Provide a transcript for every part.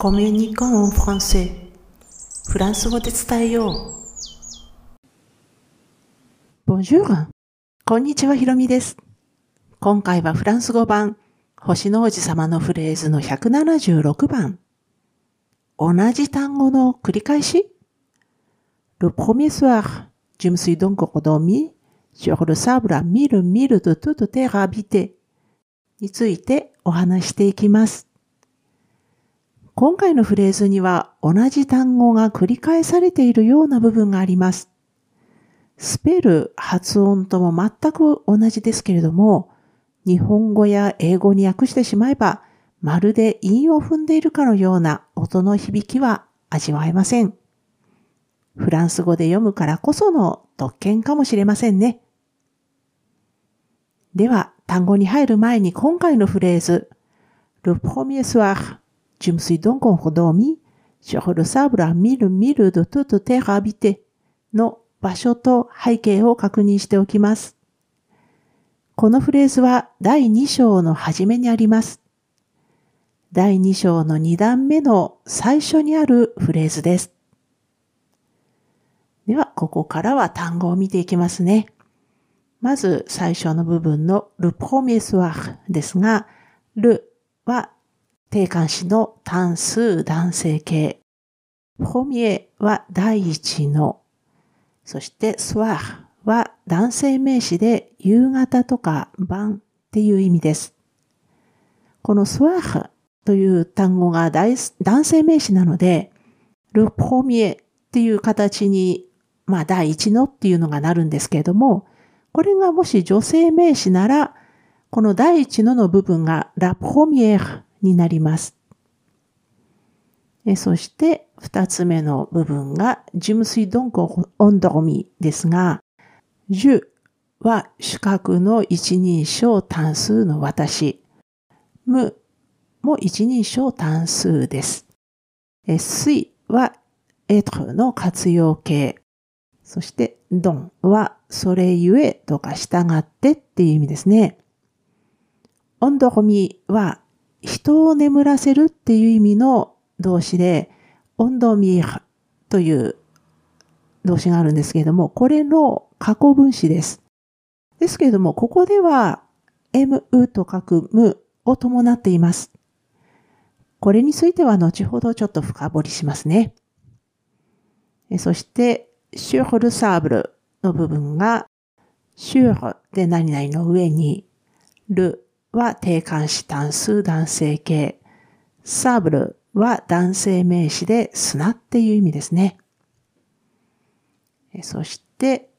コミュニコンフランセフランス語で伝えよう。Bonjour! こんにちは、ひろみです。今回はフランス語版、星の王子様のフレーズの176番。同じ単語の繰り返し Le premier soir, je me suis donc endormi sur le sable à mille milles de toute terre habitée についてお話していきます。今回のフレーズには同じ単語が繰り返されているような部分があります。スペル、発音とも全く同じですけれども、日本語や英語に訳してしまえば、まるで韻を踏んでいるかのような音の響きは味わえません。フランス語で読むからこその特権かもしれませんね。では、単語に入る前に今回のフレーズ、Le premier soir Je me suis donc endormi sur le sable à mille milles de toute terre habitée の場所と背景を確認しておきます。このフレーズは第2章の初めにあります。第2章の2段目の最初にあるフレーズです。では、ここからは単語を見ていきますね。まず最初の部分の le premier soir ですが、le は定冠詞の単数男性形。ホミエは第一の。そしてスワーは男性名詞で夕方とか晩っていう意味です。このスワーという単語が男性名詞なので、ルポミエっていう形に、まあ第一のっていうのがなるんですけれども、これがもし女性名詞なら、この第一のの部分がラポミエになります。そして二つ目の部分がジムスイドンコオンドロミですが、ジュは主格の一人称単数の私。ムも一人称単数です。スイはエトルの活用形。そしてドンはそれゆえとか従ってっていう意味ですね。オンドロミは人を眠らせるっていう意味の動詞で、オンドミーという動詞があるんですけれども、これの過去分詞です。ですけれども、ここでは、mu と書くむを伴っています。これについては後ほどちょっと深掘りしますね。そして、シュールサーブルの部分が、シュールで何々の上に、ルは定冠詞単数男性形。サーブルは男性名詞で砂っていう意味ですね。そして、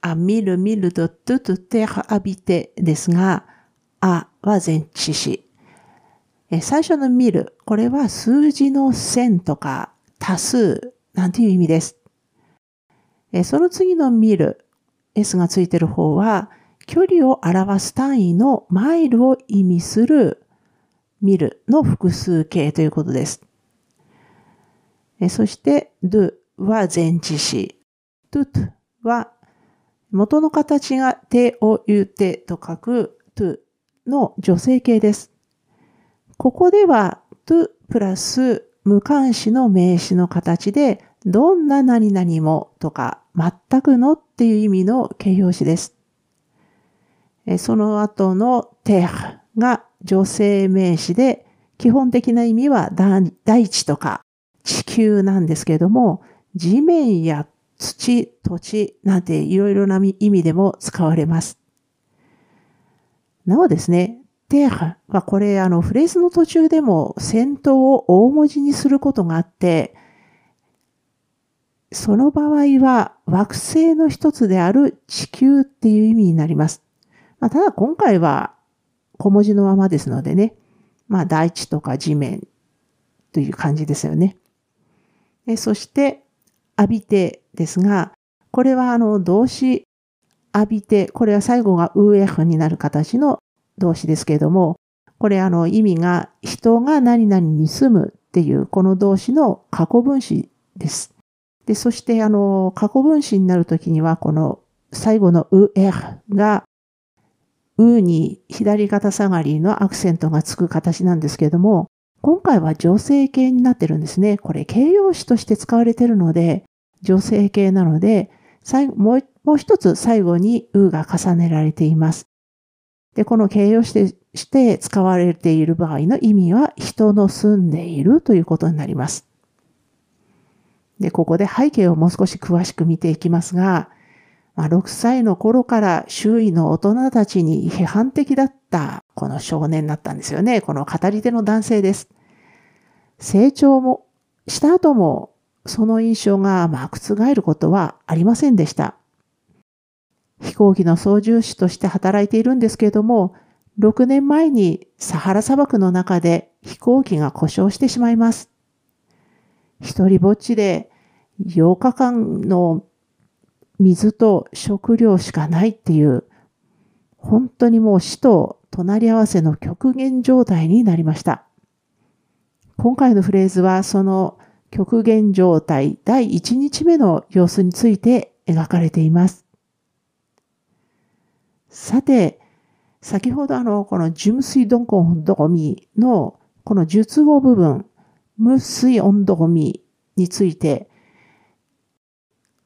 あ、みるみるとトゥトゥテハアビテですが、あは前置詞。最初の見る、これは数字の線とか多数なんていう意味です。その次の見る、S がついてる方は、距離を表す単位のマイルを意味するミルの複数形ということです。そして、do は前置詞。tut は元の形が手を言うてと書く to の女性形です。ここでは to プラス無関詞の名詞の形でどんな何々もとか全くのっていう意味の形容詞です。その後のテーが女性名詞で、基本的な意味は大地とか地球なんですけれども、地面や土、土地なんていろいろな意味でも使われます。なおですね、テーはこれあのフレーズの途中でも先頭を大文字にすることがあって、その場合は惑星の一つである地球っていう意味になります。まあ、ただ今回は小文字のままですのでね、まあ大地とか地面という感じですよね。そして、浴びてですが、これはあの動詞浴びて、これは最後がウエフになる形の動詞ですけれども、これあの意味が人が何々に住むっていうこの動詞の過去分詞です。で、そしてあの過去分詞になるときにはこの最後のウエフがうに左肩下がりのアクセントがつく形なんですけれども、今回は女性形になってるんですね。これ形容詞として使われてるので、女性形なので、もうもう一つ最後にうが重ねられています。で、この形容詞して使われている場合の意味は人の住んでいるということになります。で、ここで背景をもう少し詳しく見ていきますが、まあ、6歳の頃から周囲の大人たちに批判的だったこの少年だったんですよね。この語り手の男性です。成長もした後もその印象がまあ覆ることはありませんでした。飛行機の操縦士として働いているんですけれども、6年前にサハラ砂漠の中で飛行機が故障してしまいます。一人ぼっちで8日間の水と食料しかないっていう、本当にもう死と隣り合わせの極限状態になりました。今回のフレーズはその極限状態第1日目の様子について描かれています。さて、先ほどあの、この純水ドンコンドゴミのこの述語部分、無水温度ゴミについて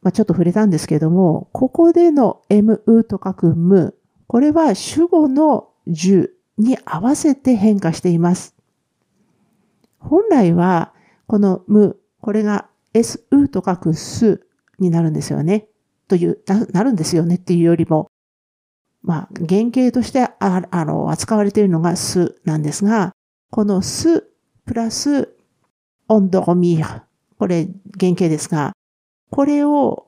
まあ、ちょっと触れたんですけども、ここでの mu と書く無、これは主語の10に合わせて変化しています。本来は、この無、これが su と書くすになるんですよね。という、ななるんですよねっていうよりも、まあ、原型としてああの扱われているのがすなんですが、このすプラス温度ミーこれ原型ですが、これを、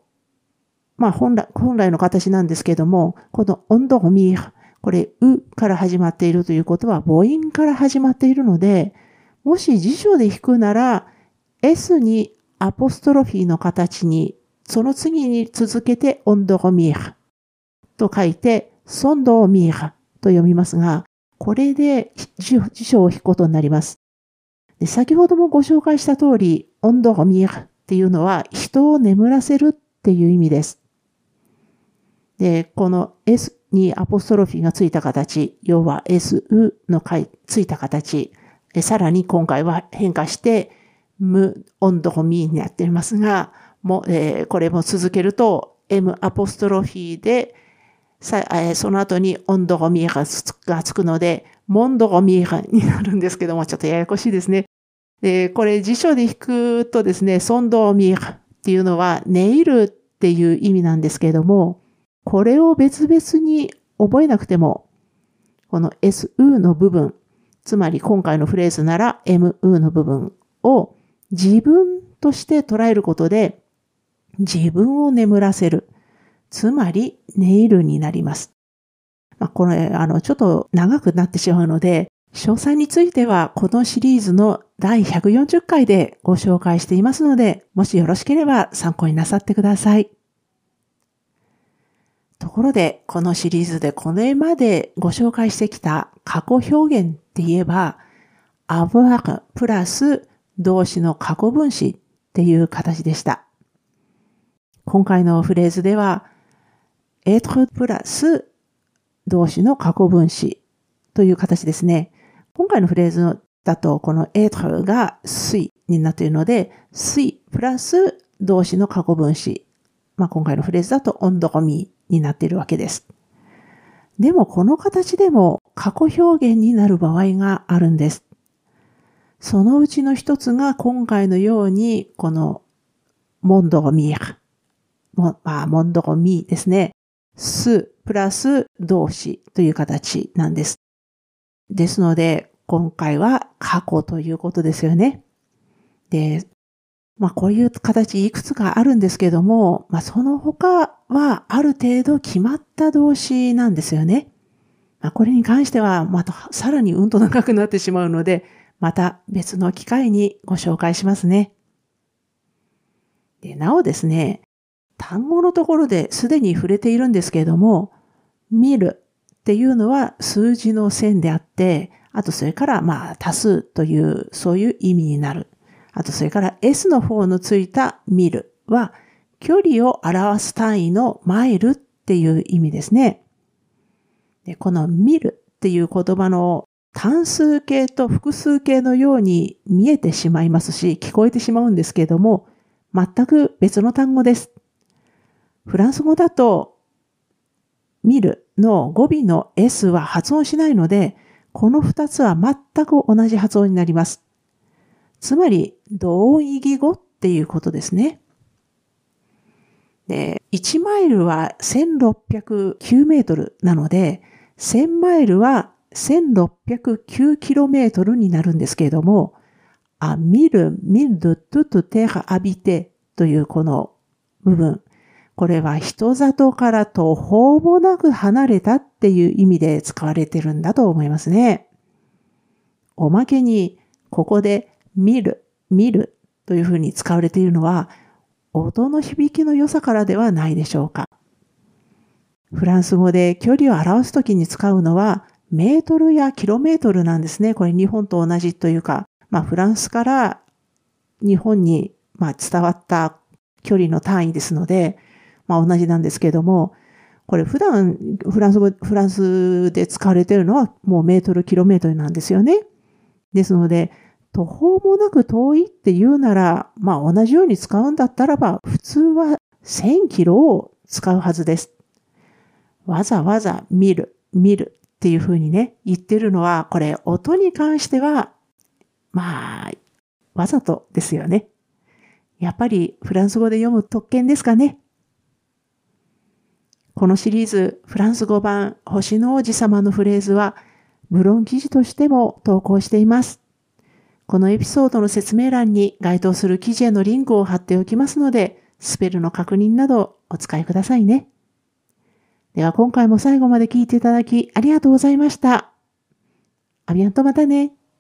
まあ本来、本来の形なんですけども、この温度を見、これ、うから始まっているということは母音から始まっているので、もし辞書で引くなら、S にアポストロフィーの形に、その次に続けて温度を見と書いて、ソンドを見と読みますが、これで辞書を引くことになります。で先ほどもご紹介した通り、温度を見っていうのは人を眠らせるっていう意味です。で、この S にアポストロフィーがついた形、要は SU のついた形、さらに今回は変化して、無温度ミになっていますが、もえー、これも続けると M アポストロフィーで、さえー、その後に温度ミがつがつくので、モンドミーになるんですけども、ちょっとややこしいですね。で、これ辞書で引くとですね、ソンドーミーっていうのは、寝入るっていう意味なんですけれども、これを別々に覚えなくても、この SU の部分、つまり今回のフレーズなら MU の部分を自分として捉えることで、自分を眠らせる。つまり、寝入るになります。まあ、これ、あの、ちょっと長くなってしまうので、詳細についてはこのシリーズの第140回でご紹介していますので、もしよろしければ参考になさってください。ところで、このシリーズでこれまでご紹介してきた過去表現って言えば、アブアクプラス動詞の過去分詞っていう形でした。今回のフレーズでは、エトプラス動詞の過去分詞という形ですね。今回のフレーズだと、このエトルが水になっているので、水プラス動詞の過去分詞。まあ、今回のフレーズだと、温度ゴミになっているわけです。でも、この形でも過去表現になる場合があるんです。そのうちの一つが今回のように、この、モンドゴミー。まあ、モンドゴミですね。すプラス動詞という形なんです。ですので、今回は過去ということですよね。で、まあこういう形いくつかあるんですけども、まあその他はある程度決まった動詞なんですよね。まあこれに関してはまたさらにうんと長くなってしまうので、また別の機会にご紹介しますね。で、なおですね、単語のところですでに触れているんですけれども、見るっていうのは数字の線であって、あとそれからまあ多数というそういう意味になる。あとそれから S の方のついたミルは距離を表す単位のマイルっていう意味ですね。でこのミルっていう言葉の単数形と複数形のように見えてしまいますし、聞こえてしまうんですけれども、全く別の単語です。フランス語だと、見るの語尾の S は発音しないので、この2つは全く同じ発音になります。つまり、同意義語っていうことですね。で、1マイルは1609メートルなので、1000マイルは 1609km になるんですけれども、あ、ミル、ミルドトゥトテハアビテというこの部分。これは人里から途方もなく離れたっていう意味で使われてるんだと思いますね。おまけに、ここで見る、見るというふうに使われているのは、音の響きの良さからではないでしょうか。フランス語で距離を表すときに使うのは、メートルやキロメートルなんですね。これ日本と同じというか、まあフランスから日本にまあ伝わった距離の単位ですので、まあ同じなんですけども、これ普段フランス語、フランスで使われてるのはもうメートル、キロメートルなんですよね。ですので、途方もなく遠いって言うなら、まあ同じように使うんだったらば、普通は1000キロを使うはずです。わざわざ見る、見るっていうふうにね、言ってるのは、これ音に関しては、まあ、わざとですよね。やっぱりフランス語で読む特権ですかね。このシリーズ、フランス語版、星の王子様のフレーズは、ブロン記事としても投稿しています。このエピソードの説明欄に該当する記事へのリンクを貼っておきますので、スペルの確認などお使いくださいね。では今回も最後まで聞いていただきありがとうございました。アビアンとまたね。